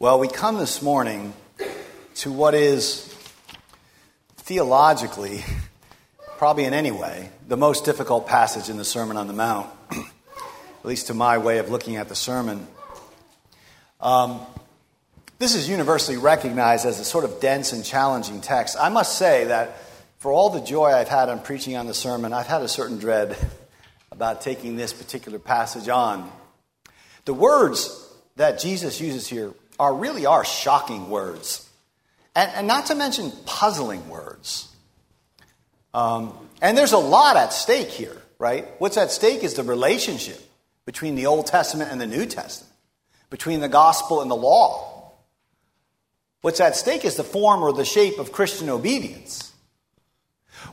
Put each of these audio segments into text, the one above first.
Well, we come this morning to what is theologically, probably in any way, the most difficult passage in the Sermon on the Mount, at least to my way of looking at the sermon. Um, this is universally recognized as a sort of dense and challenging text. I must say that for all the joy I've had on preaching on the sermon, I've had a certain dread about taking this particular passage on. The words that Jesus uses here are really are shocking words, and, and not to mention puzzling words. Um, and there's a lot at stake here, right? What's at stake is the relationship between the Old Testament and the New Testament, between the gospel and the law. What's at stake is the form or the shape of Christian obedience.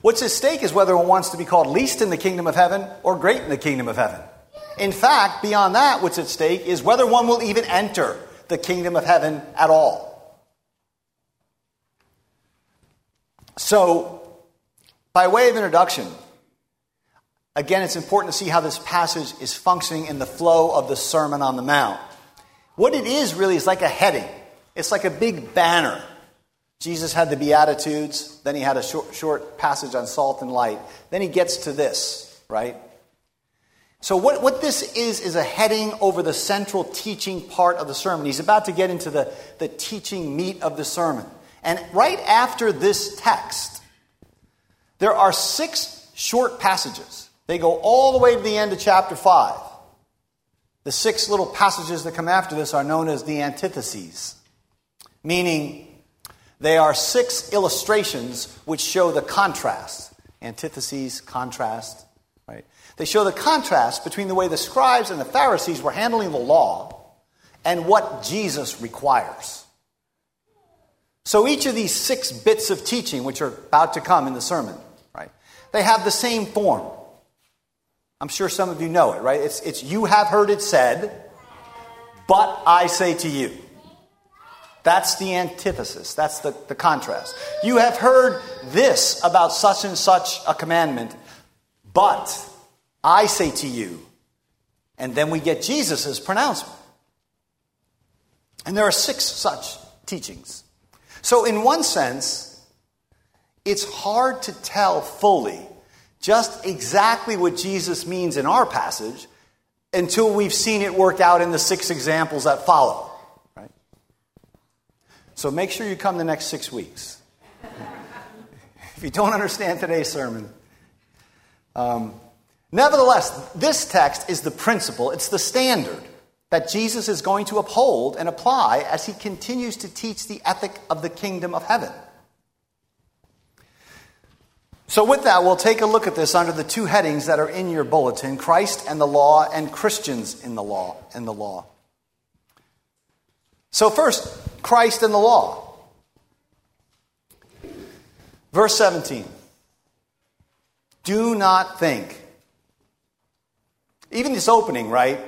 What's at stake is whether one wants to be called least in the kingdom of heaven or great in the kingdom of heaven. In fact, beyond that, what's at stake is whether one will even enter the kingdom of heaven at all. So, by way of introduction, again, it's important to see how this passage is functioning in the flow of the Sermon on the Mount. What it is really is like a heading, it's like a big banner. Jesus had the Beatitudes, then he had a short, short passage on salt and light. Then he gets to this, right? So, what, what this is, is a heading over the central teaching part of the sermon. He's about to get into the, the teaching meat of the sermon. And right after this text, there are six short passages. They go all the way to the end of chapter 5. The six little passages that come after this are known as the antitheses, meaning they are six illustrations which show the contrast. Antitheses, contrast, they show the contrast between the way the scribes and the Pharisees were handling the law and what Jesus requires. So each of these six bits of teaching, which are about to come in the sermon, right, they have the same form. I'm sure some of you know it, right? It's, it's you have heard it said, but I say to you. That's the antithesis. That's the, the contrast. You have heard this about such and such a commandment, but I say to you. And then we get Jesus' pronouncement. And there are six such teachings. So, in one sense, it's hard to tell fully just exactly what Jesus means in our passage until we've seen it work out in the six examples that follow. Right? So make sure you come the next six weeks. if you don't understand today's sermon, um, Nevertheless, this text is the principle, it's the standard that Jesus is going to uphold and apply as he continues to teach the ethic of the kingdom of heaven. So, with that, we'll take a look at this under the two headings that are in your bulletin Christ and the law, and Christians in the law. In the law. So, first, Christ and the law. Verse 17 Do not think even this opening, right,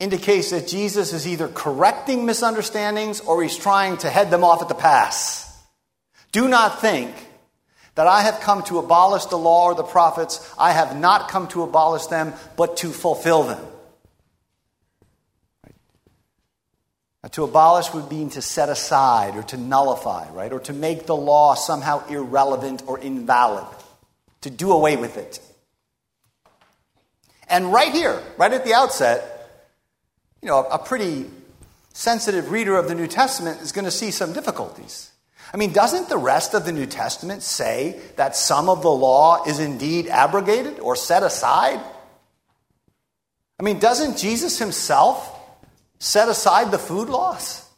indicates that Jesus is either correcting misunderstandings or he's trying to head them off at the pass. Do not think that I have come to abolish the law or the prophets. I have not come to abolish them, but to fulfill them. Now, to abolish would mean to set aside or to nullify, right? Or to make the law somehow irrelevant or invalid, to do away with it. And right here, right at the outset, you know, a pretty sensitive reader of the New Testament is going to see some difficulties. I mean, doesn't the rest of the New Testament say that some of the law is indeed abrogated or set aside? I mean, doesn't Jesus himself set aside the food laws?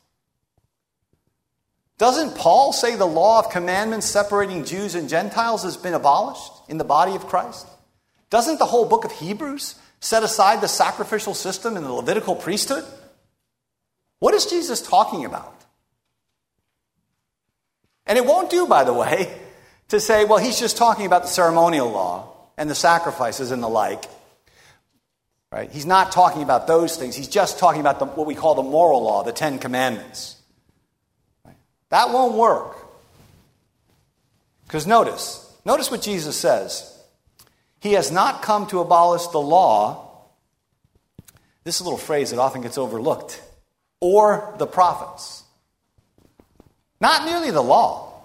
Doesn't Paul say the law of commandments separating Jews and Gentiles has been abolished in the body of Christ? Doesn't the whole book of Hebrews set aside the sacrificial system and the Levitical priesthood? What is Jesus talking about? And it won't do, by the way, to say, well, he's just talking about the ceremonial law and the sacrifices and the like. Right? He's not talking about those things. He's just talking about the, what we call the moral law, the Ten Commandments. Right? That won't work. Because notice, notice what Jesus says. He has not come to abolish the law. This is a little phrase that often gets overlooked. Or the prophets. Not merely the law,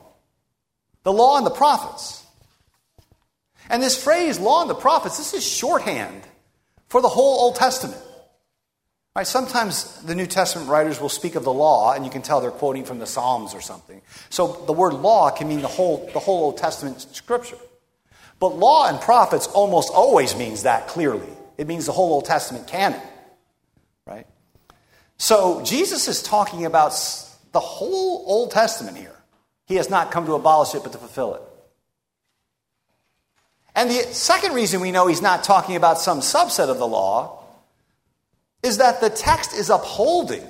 the law and the prophets. And this phrase, law and the prophets, this is shorthand for the whole Old Testament. Right, sometimes the New Testament writers will speak of the law, and you can tell they're quoting from the Psalms or something. So the word law can mean the whole, the whole Old Testament scripture. But law and prophets almost always means that clearly. It means the whole Old Testament canon. Right? So Jesus is talking about the whole Old Testament here. He has not come to abolish it, but to fulfill it. And the second reason we know he's not talking about some subset of the law is that the text is upholding,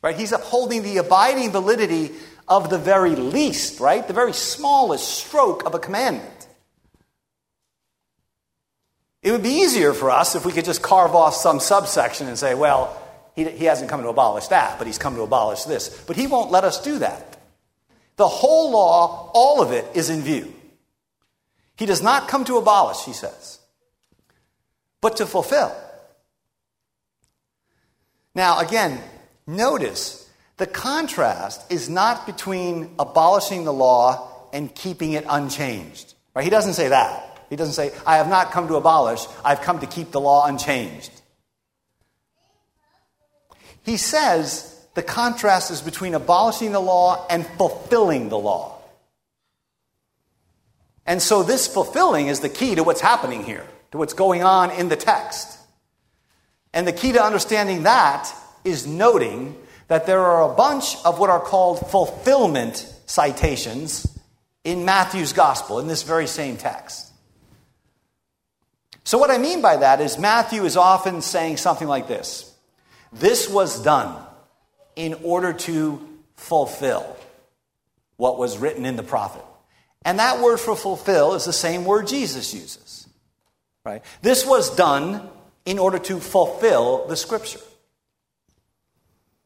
right? He's upholding the abiding validity of the very least, right? The very smallest stroke of a commandment. It would be easier for us if we could just carve off some subsection and say, well, he, he hasn't come to abolish that, but he's come to abolish this. But he won't let us do that. The whole law, all of it, is in view. He does not come to abolish, he says, but to fulfill. Now, again, notice the contrast is not between abolishing the law and keeping it unchanged. Right? He doesn't say that. He doesn't say, I have not come to abolish, I've come to keep the law unchanged. He says the contrast is between abolishing the law and fulfilling the law. And so, this fulfilling is the key to what's happening here, to what's going on in the text. And the key to understanding that is noting that there are a bunch of what are called fulfillment citations in Matthew's gospel, in this very same text. So, what I mean by that is Matthew is often saying something like this This was done in order to fulfill what was written in the prophet. And that word for fulfill is the same word Jesus uses. Right? This was done in order to fulfill the scripture.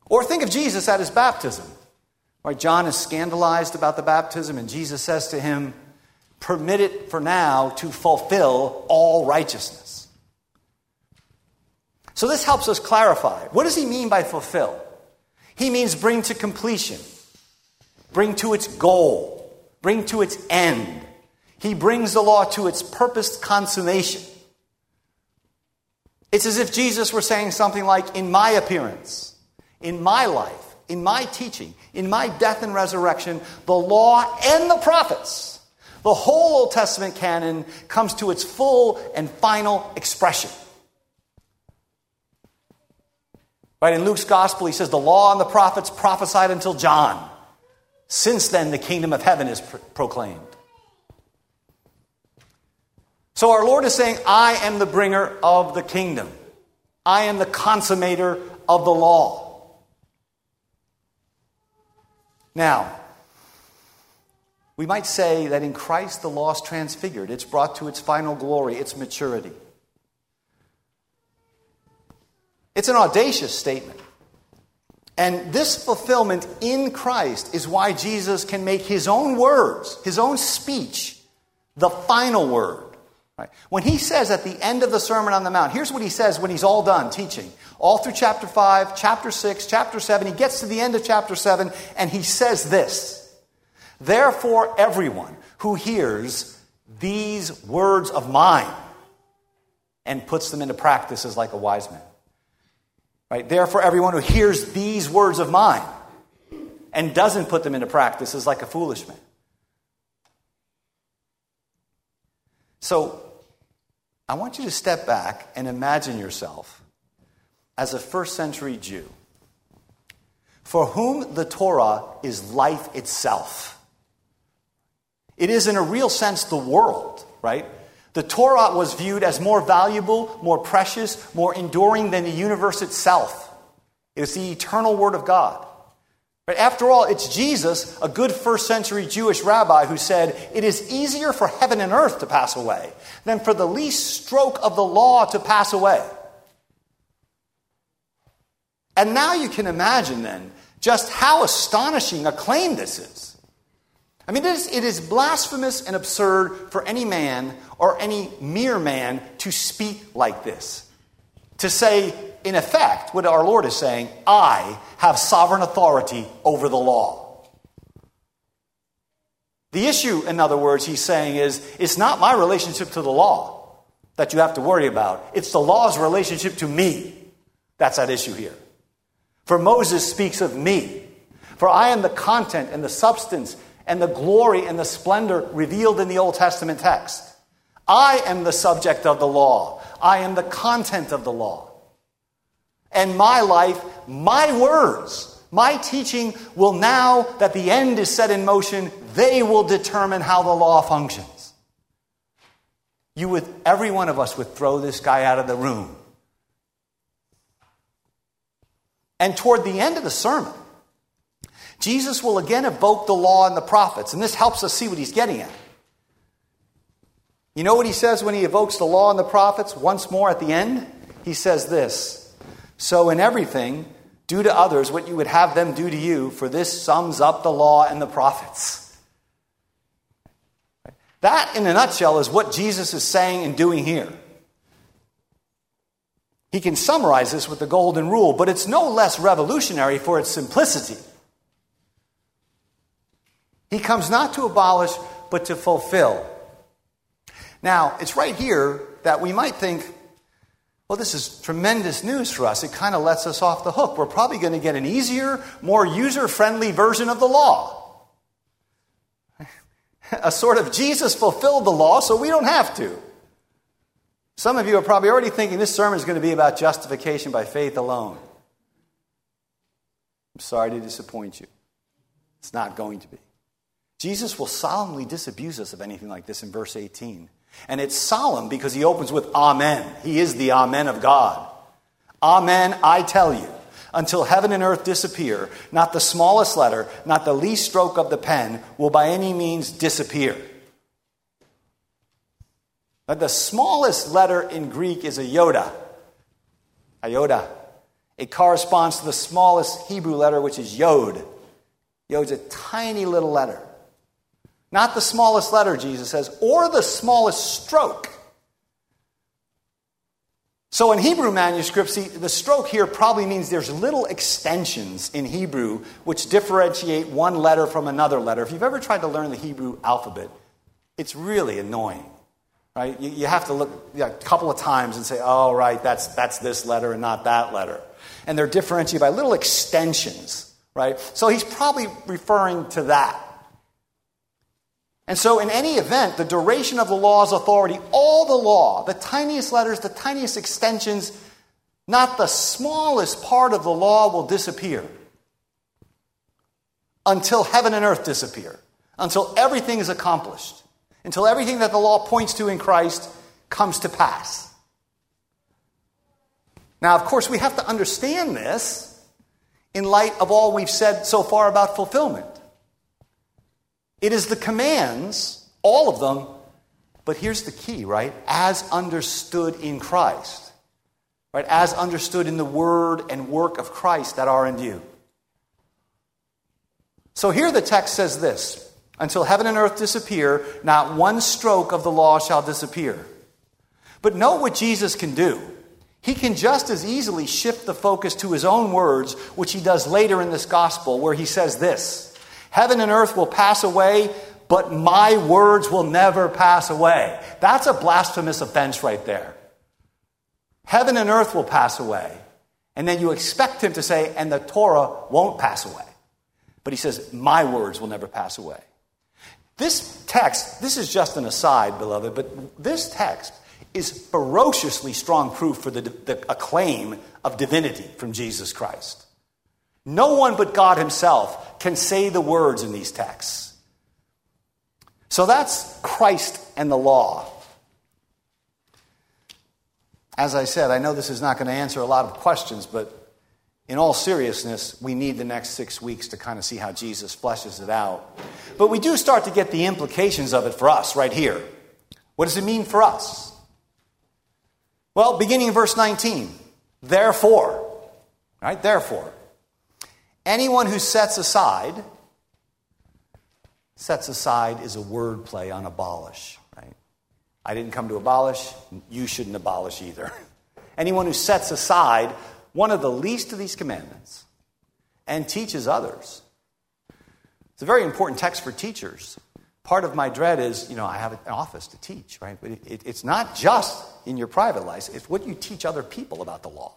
Or think of Jesus at his baptism. Right? John is scandalized about the baptism, and Jesus says to him, Permit it for now to fulfill all righteousness. So this helps us clarify. What does he mean by fulfill? He means bring to completion, bring to its goal, bring to its end. He brings the law to its purposed consummation. It's as if Jesus were saying something like, In my appearance, in my life, in my teaching, in my death and resurrection, the law and the prophets, the whole Old Testament canon comes to its full and final expression. Right, in Luke's gospel, he says, The law and the prophets prophesied until John. Since then, the kingdom of heaven is pro- proclaimed. So our Lord is saying, I am the bringer of the kingdom, I am the consummator of the law. Now, we might say that in Christ the law is transfigured, it's brought to its final glory, its maturity. It's an audacious statement. And this fulfillment in Christ is why Jesus can make his own words, his own speech, the final word. Right? When he says at the end of the Sermon on the Mount, here's what he says when he's all done teaching. All through chapter 5, chapter 6, chapter 7, he gets to the end of chapter 7, and he says this Therefore, everyone who hears these words of mine and puts them into practice is like a wise man. Right? Therefore, everyone who hears these words of mine and doesn't put them into practice is like a foolish man. So, I want you to step back and imagine yourself as a first century Jew for whom the Torah is life itself. It is, in a real sense, the world, right? The Torah was viewed as more valuable, more precious, more enduring than the universe itself. It is the eternal Word of God. But after all, it's Jesus, a good first century Jewish rabbi, who said, It is easier for heaven and earth to pass away than for the least stroke of the law to pass away. And now you can imagine then just how astonishing a claim this is. I mean, it is, it is blasphemous and absurd for any man or any mere man to speak like this. To say, in effect, what our Lord is saying I have sovereign authority over the law. The issue, in other words, he's saying is it's not my relationship to the law that you have to worry about, it's the law's relationship to me. That's at issue here. For Moses speaks of me. For I am the content and the substance and the glory and the splendor revealed in the Old Testament text. I am the subject of the law. I am the content of the law. And my life, my words, my teaching will now that the end is set in motion, they will determine how the law functions. You would, every one of us would throw this guy out of the room. And toward the end of the sermon, Jesus will again evoke the law and the prophets, and this helps us see what he's getting at. You know what he says when he evokes the law and the prophets once more at the end? He says this So, in everything, do to others what you would have them do to you, for this sums up the law and the prophets. That, in a nutshell, is what Jesus is saying and doing here. He can summarize this with the golden rule, but it's no less revolutionary for its simplicity. He comes not to abolish, but to fulfill. Now, it's right here that we might think, well, this is tremendous news for us. It kind of lets us off the hook. We're probably going to get an easier, more user friendly version of the law. a sort of Jesus fulfilled the law, so we don't have to. Some of you are probably already thinking this sermon is going to be about justification by faith alone. I'm sorry to disappoint you. It's not going to be. Jesus will solemnly disabuse us of anything like this in verse 18. And it's solemn because he opens with Amen. He is the Amen of God. Amen, I tell you, until heaven and earth disappear, not the smallest letter, not the least stroke of the pen will by any means disappear. But the smallest letter in Greek is a iota. Iota. It corresponds to the smallest Hebrew letter, which is yod. Yod's a tiny little letter. Not the smallest letter, Jesus says, or the smallest stroke. So in Hebrew manuscripts, the stroke here probably means there's little extensions in Hebrew which differentiate one letter from another letter. If you've ever tried to learn the Hebrew alphabet, it's really annoying. Right? You, you have to look a couple of times and say, oh, right, that's, that's this letter and not that letter. And they're differentiated by little extensions, right? So he's probably referring to that. And so, in any event, the duration of the law's authority, all the law, the tiniest letters, the tiniest extensions, not the smallest part of the law will disappear until heaven and earth disappear, until everything is accomplished, until everything that the law points to in Christ comes to pass. Now, of course, we have to understand this in light of all we've said so far about fulfillment. It is the commands, all of them, but here's the key, right? As understood in Christ, right? As understood in the word and work of Christ that are in you. So here the text says this until heaven and earth disappear, not one stroke of the law shall disappear. But note what Jesus can do. He can just as easily shift the focus to his own words, which he does later in this gospel, where he says this Heaven and earth will pass away, but my words will never pass away. That's a blasphemous offense right there. Heaven and earth will pass away. And then you expect him to say, and the Torah won't pass away. But he says, my words will never pass away. This text, this is just an aside, beloved, but this text is ferociously strong proof for the, the acclaim of divinity from Jesus Christ. No one but God Himself can say the words in these texts. So that's Christ and the law. As I said, I know this is not going to answer a lot of questions, but in all seriousness, we need the next six weeks to kind of see how Jesus fleshes it out. But we do start to get the implications of it for us right here. What does it mean for us? Well, beginning in verse 19, therefore, right? Therefore. Anyone who sets aside, sets aside is a word play on abolish, right? I didn't come to abolish, you shouldn't abolish either. Anyone who sets aside one of the least of these commandments and teaches others. It's a very important text for teachers. part of my dread is, you know, I have an office to teach, right? But it, it, it's not just in your private life, it's what you teach other people about the law.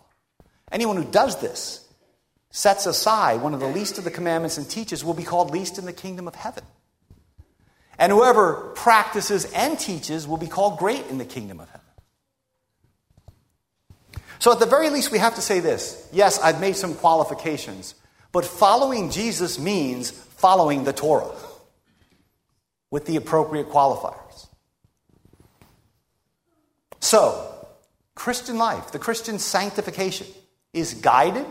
Anyone who does this sets aside one of the least of the commandments and teaches will be called least in the kingdom of heaven. And whoever practices and teaches will be called great in the kingdom of heaven. So, at the very least, we have to say this yes, I've made some qualifications, but following Jesus means following the Torah with the appropriate qualifiers. So, Christian life, the Christian sanctification, is guided,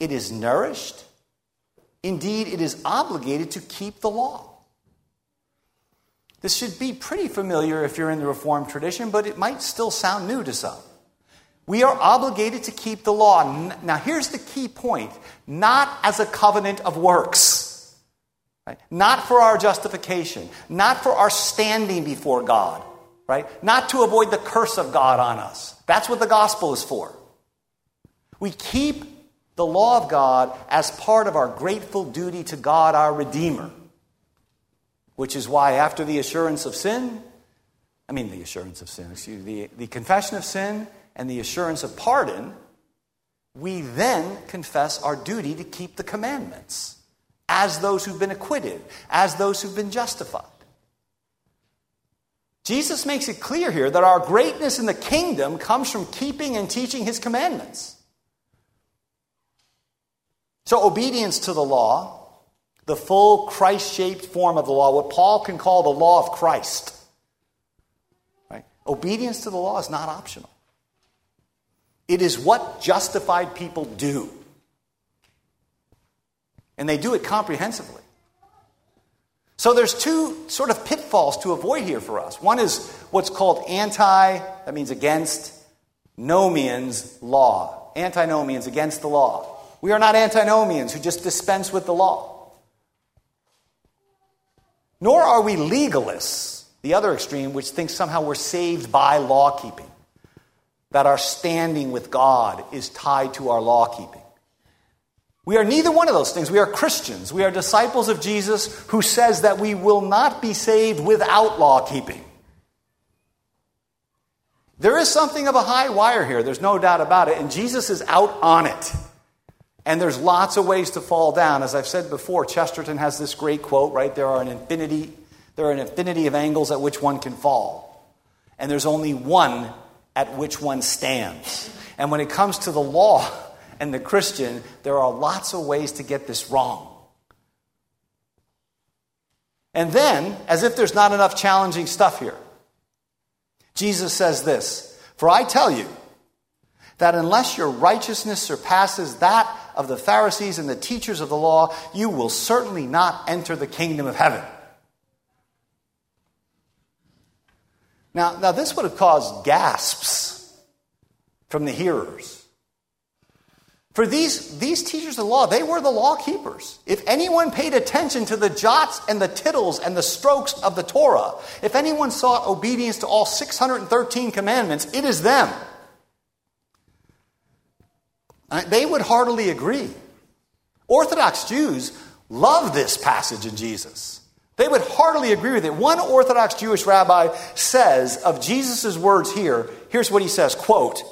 it is nourished, indeed, it is obligated to keep the law. This should be pretty familiar if you're in the Reformed tradition, but it might still sound new to some. We are obligated to keep the law. Now, here's the key point not as a covenant of works, right? not for our justification, not for our standing before God, right? not to avoid the curse of God on us. That's what the gospel is for. We keep the law of God as part of our grateful duty to God, our Redeemer. Which is why, after the assurance of sin, I mean, the assurance of sin, excuse me, the, the confession of sin and the assurance of pardon, we then confess our duty to keep the commandments as those who've been acquitted, as those who've been justified. Jesus makes it clear here that our greatness in the kingdom comes from keeping and teaching his commandments. So, obedience to the law the full Christ shaped form of the law, what Paul can call the law of Christ. Right? Obedience to the law is not optional, it is what justified people do. And they do it comprehensively. So there's two sort of pitfalls to avoid here for us. One is what's called anti, that means against, nomians law. Antinomians against the law. We are not antinomians who just dispense with the law. Nor are we legalists, the other extreme, which thinks somehow we're saved by law keeping, that our standing with God is tied to our law keeping. We are neither one of those things. We are Christians. We are disciples of Jesus who says that we will not be saved without law keeping. There is something of a high wire here, there's no doubt about it, and Jesus is out on it. And there's lots of ways to fall down. As I've said before, Chesterton has this great quote, right? There are an infinity, there are an infinity of angles at which one can fall. And there's only one at which one stands. And when it comes to the law and the Christian, there are lots of ways to get this wrong. And then, as if there's not enough challenging stuff here, Jesus says this For I tell you that unless your righteousness surpasses that of the Pharisees and the teachers of the law, you will certainly not enter the kingdom of heaven. Now, now this would have caused gasps from the hearers. For these, these teachers of the law, they were the law keepers. If anyone paid attention to the jots and the tittles and the strokes of the Torah, if anyone sought obedience to all 613 commandments, it is them. They would heartily agree. Orthodox Jews love this passage in Jesus. They would heartily agree with it. One Orthodox Jewish rabbi says of Jesus' words here, here's what he says, quote,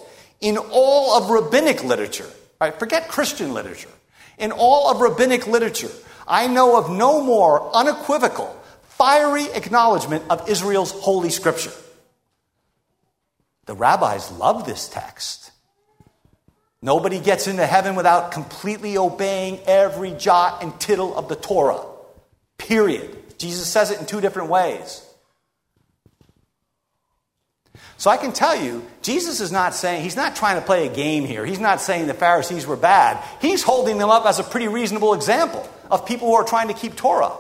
in all of rabbinic literature, right, forget Christian literature, in all of rabbinic literature, I know of no more unequivocal, fiery acknowledgement of Israel's holy scripture. The rabbis love this text. Nobody gets into heaven without completely obeying every jot and tittle of the Torah. Period. Jesus says it in two different ways. So I can tell you, Jesus is not saying, he's not trying to play a game here. He's not saying the Pharisees were bad. He's holding them up as a pretty reasonable example of people who are trying to keep Torah.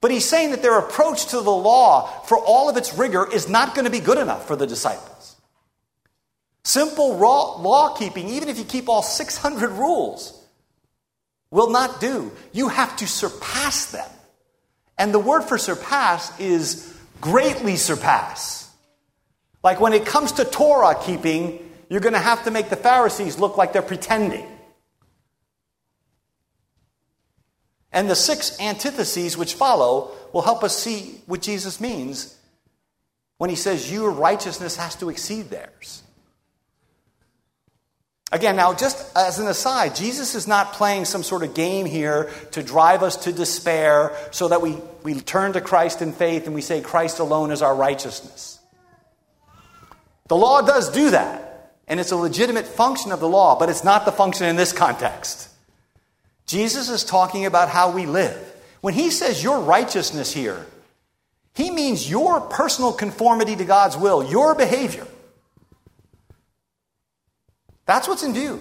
But he's saying that their approach to the law, for all of its rigor, is not going to be good enough for the disciples. Simple law keeping, even if you keep all 600 rules, will not do. You have to surpass them. And the word for surpass is greatly surpass. Like when it comes to Torah keeping, you're going to have to make the Pharisees look like they're pretending. And the six antitheses which follow will help us see what Jesus means when he says your righteousness has to exceed theirs. Again, now, just as an aside, Jesus is not playing some sort of game here to drive us to despair so that we, we turn to Christ in faith and we say Christ alone is our righteousness. The law does do that, and it's a legitimate function of the law, but it's not the function in this context. Jesus is talking about how we live. When he says your righteousness here, he means your personal conformity to God's will, your behavior. That's what's in view.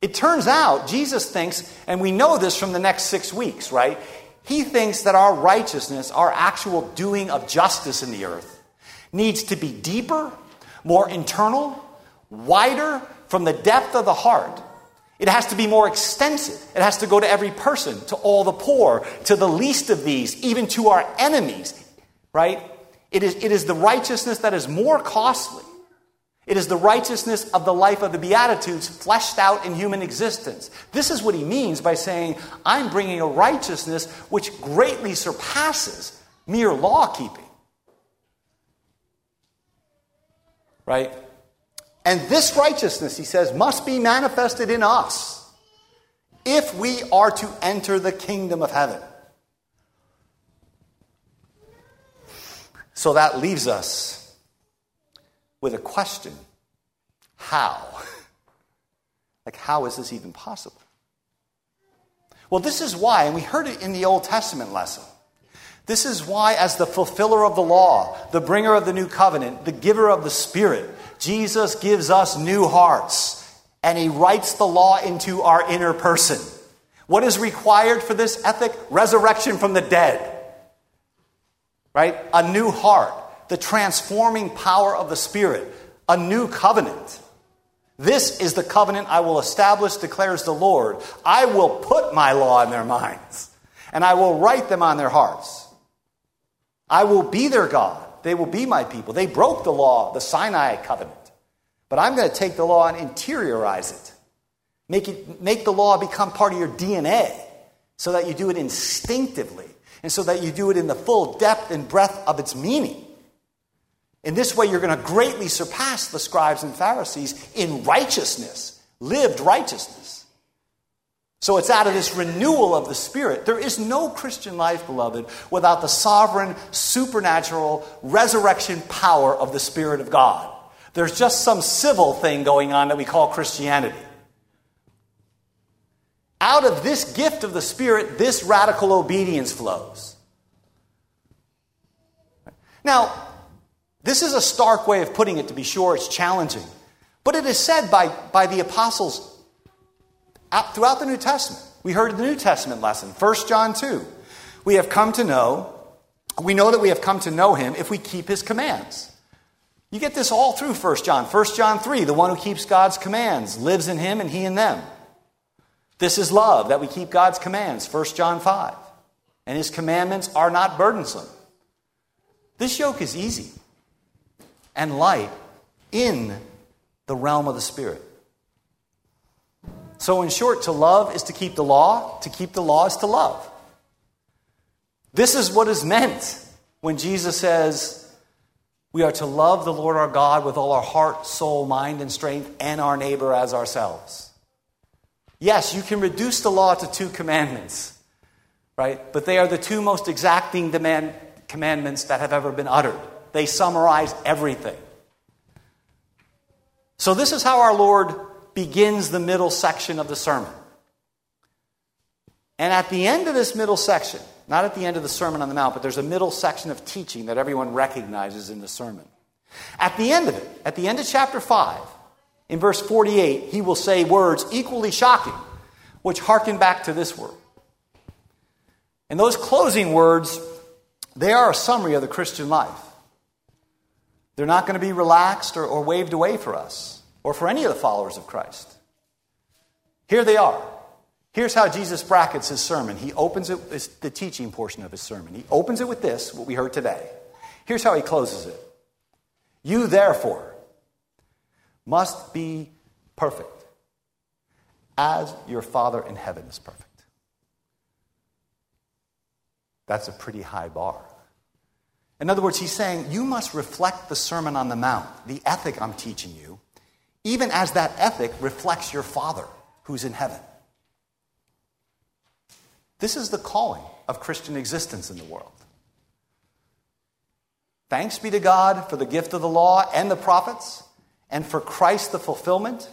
It turns out Jesus thinks, and we know this from the next six weeks, right? He thinks that our righteousness, our actual doing of justice in the earth, needs to be deeper, more internal, wider from the depth of the heart. It has to be more extensive. It has to go to every person, to all the poor, to the least of these, even to our enemies, right? It is, it is the righteousness that is more costly it is the righteousness of the life of the Beatitudes fleshed out in human existence. This is what he means by saying, I'm bringing a righteousness which greatly surpasses mere law keeping. Right? And this righteousness, he says, must be manifested in us if we are to enter the kingdom of heaven. So that leaves us with a question How? like, how is this even possible? Well, this is why, and we heard it in the Old Testament lesson. This is why, as the fulfiller of the law, the bringer of the new covenant, the giver of the Spirit, Jesus gives us new hearts and he writes the law into our inner person. What is required for this ethic? Resurrection from the dead. Right? A new heart the transforming power of the Spirit, a new covenant. This is the covenant I will establish, declares the Lord. I will put my law in their minds, and I will write them on their hearts. I will be their God. They will be my people. They broke the law, the Sinai covenant. But I'm going to take the law and interiorize it. Make, it, make the law become part of your DNA so that you do it instinctively and so that you do it in the full depth and breadth of its meaning. In this way, you're going to greatly surpass the scribes and Pharisees in righteousness, lived righteousness. So it's out of this renewal of the Spirit. There is no Christian life, beloved, without the sovereign, supernatural, resurrection power of the Spirit of God. There's just some civil thing going on that we call Christianity. Out of this gift of the Spirit, this radical obedience flows. Now, this is a stark way of putting it, to be sure, it's challenging. But it is said by, by the apostles throughout the New Testament. We heard the New Testament lesson, 1 John 2. We have come to know, we know that we have come to know him if we keep his commands. You get this all through 1 John. 1 John 3, the one who keeps God's commands lives in him and he in them. This is love, that we keep God's commands. 1 John 5. And his commandments are not burdensome. This yoke is easy and light in the realm of the Spirit. So, in short, to love is to keep the law, to keep the law is to love. This is what is meant when Jesus says, we are to love the Lord our God with all our heart, soul, mind, and strength, and our neighbor as ourselves. Yes, you can reduce the law to two commandments, right? But they are the two most exacting demand, commandments that have ever been uttered. They summarize everything. So, this is how our Lord begins the middle section of the sermon. And at the end of this middle section, not at the end of the Sermon on the Mount, but there's a middle section of teaching that everyone recognizes in the sermon. At the end of it, at the end of chapter 5, in verse 48, he will say words equally shocking, which harken back to this word. And those closing words, they are a summary of the Christian life. They're not going to be relaxed or, or waved away for us or for any of the followers of Christ. Here they are. Here's how Jesus brackets his sermon. He opens it, it's the teaching portion of his sermon. He opens it with this, what we heard today. Here's how he closes it You, therefore, must be perfect, as your Father in heaven is perfect. That's a pretty high bar. In other words, he's saying you must reflect the Sermon on the Mount, the ethic I'm teaching you, even as that ethic reflects your Father who's in heaven. This is the calling of Christian existence in the world. Thanks be to God for the gift of the law and the prophets, and for Christ the fulfillment,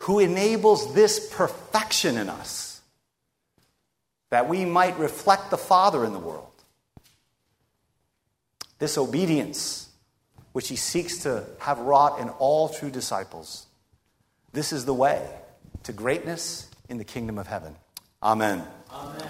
who enables this perfection in us, that we might reflect the Father in the world. This obedience, which he seeks to have wrought in all true disciples, this is the way to greatness in the kingdom of heaven. Amen. Amen.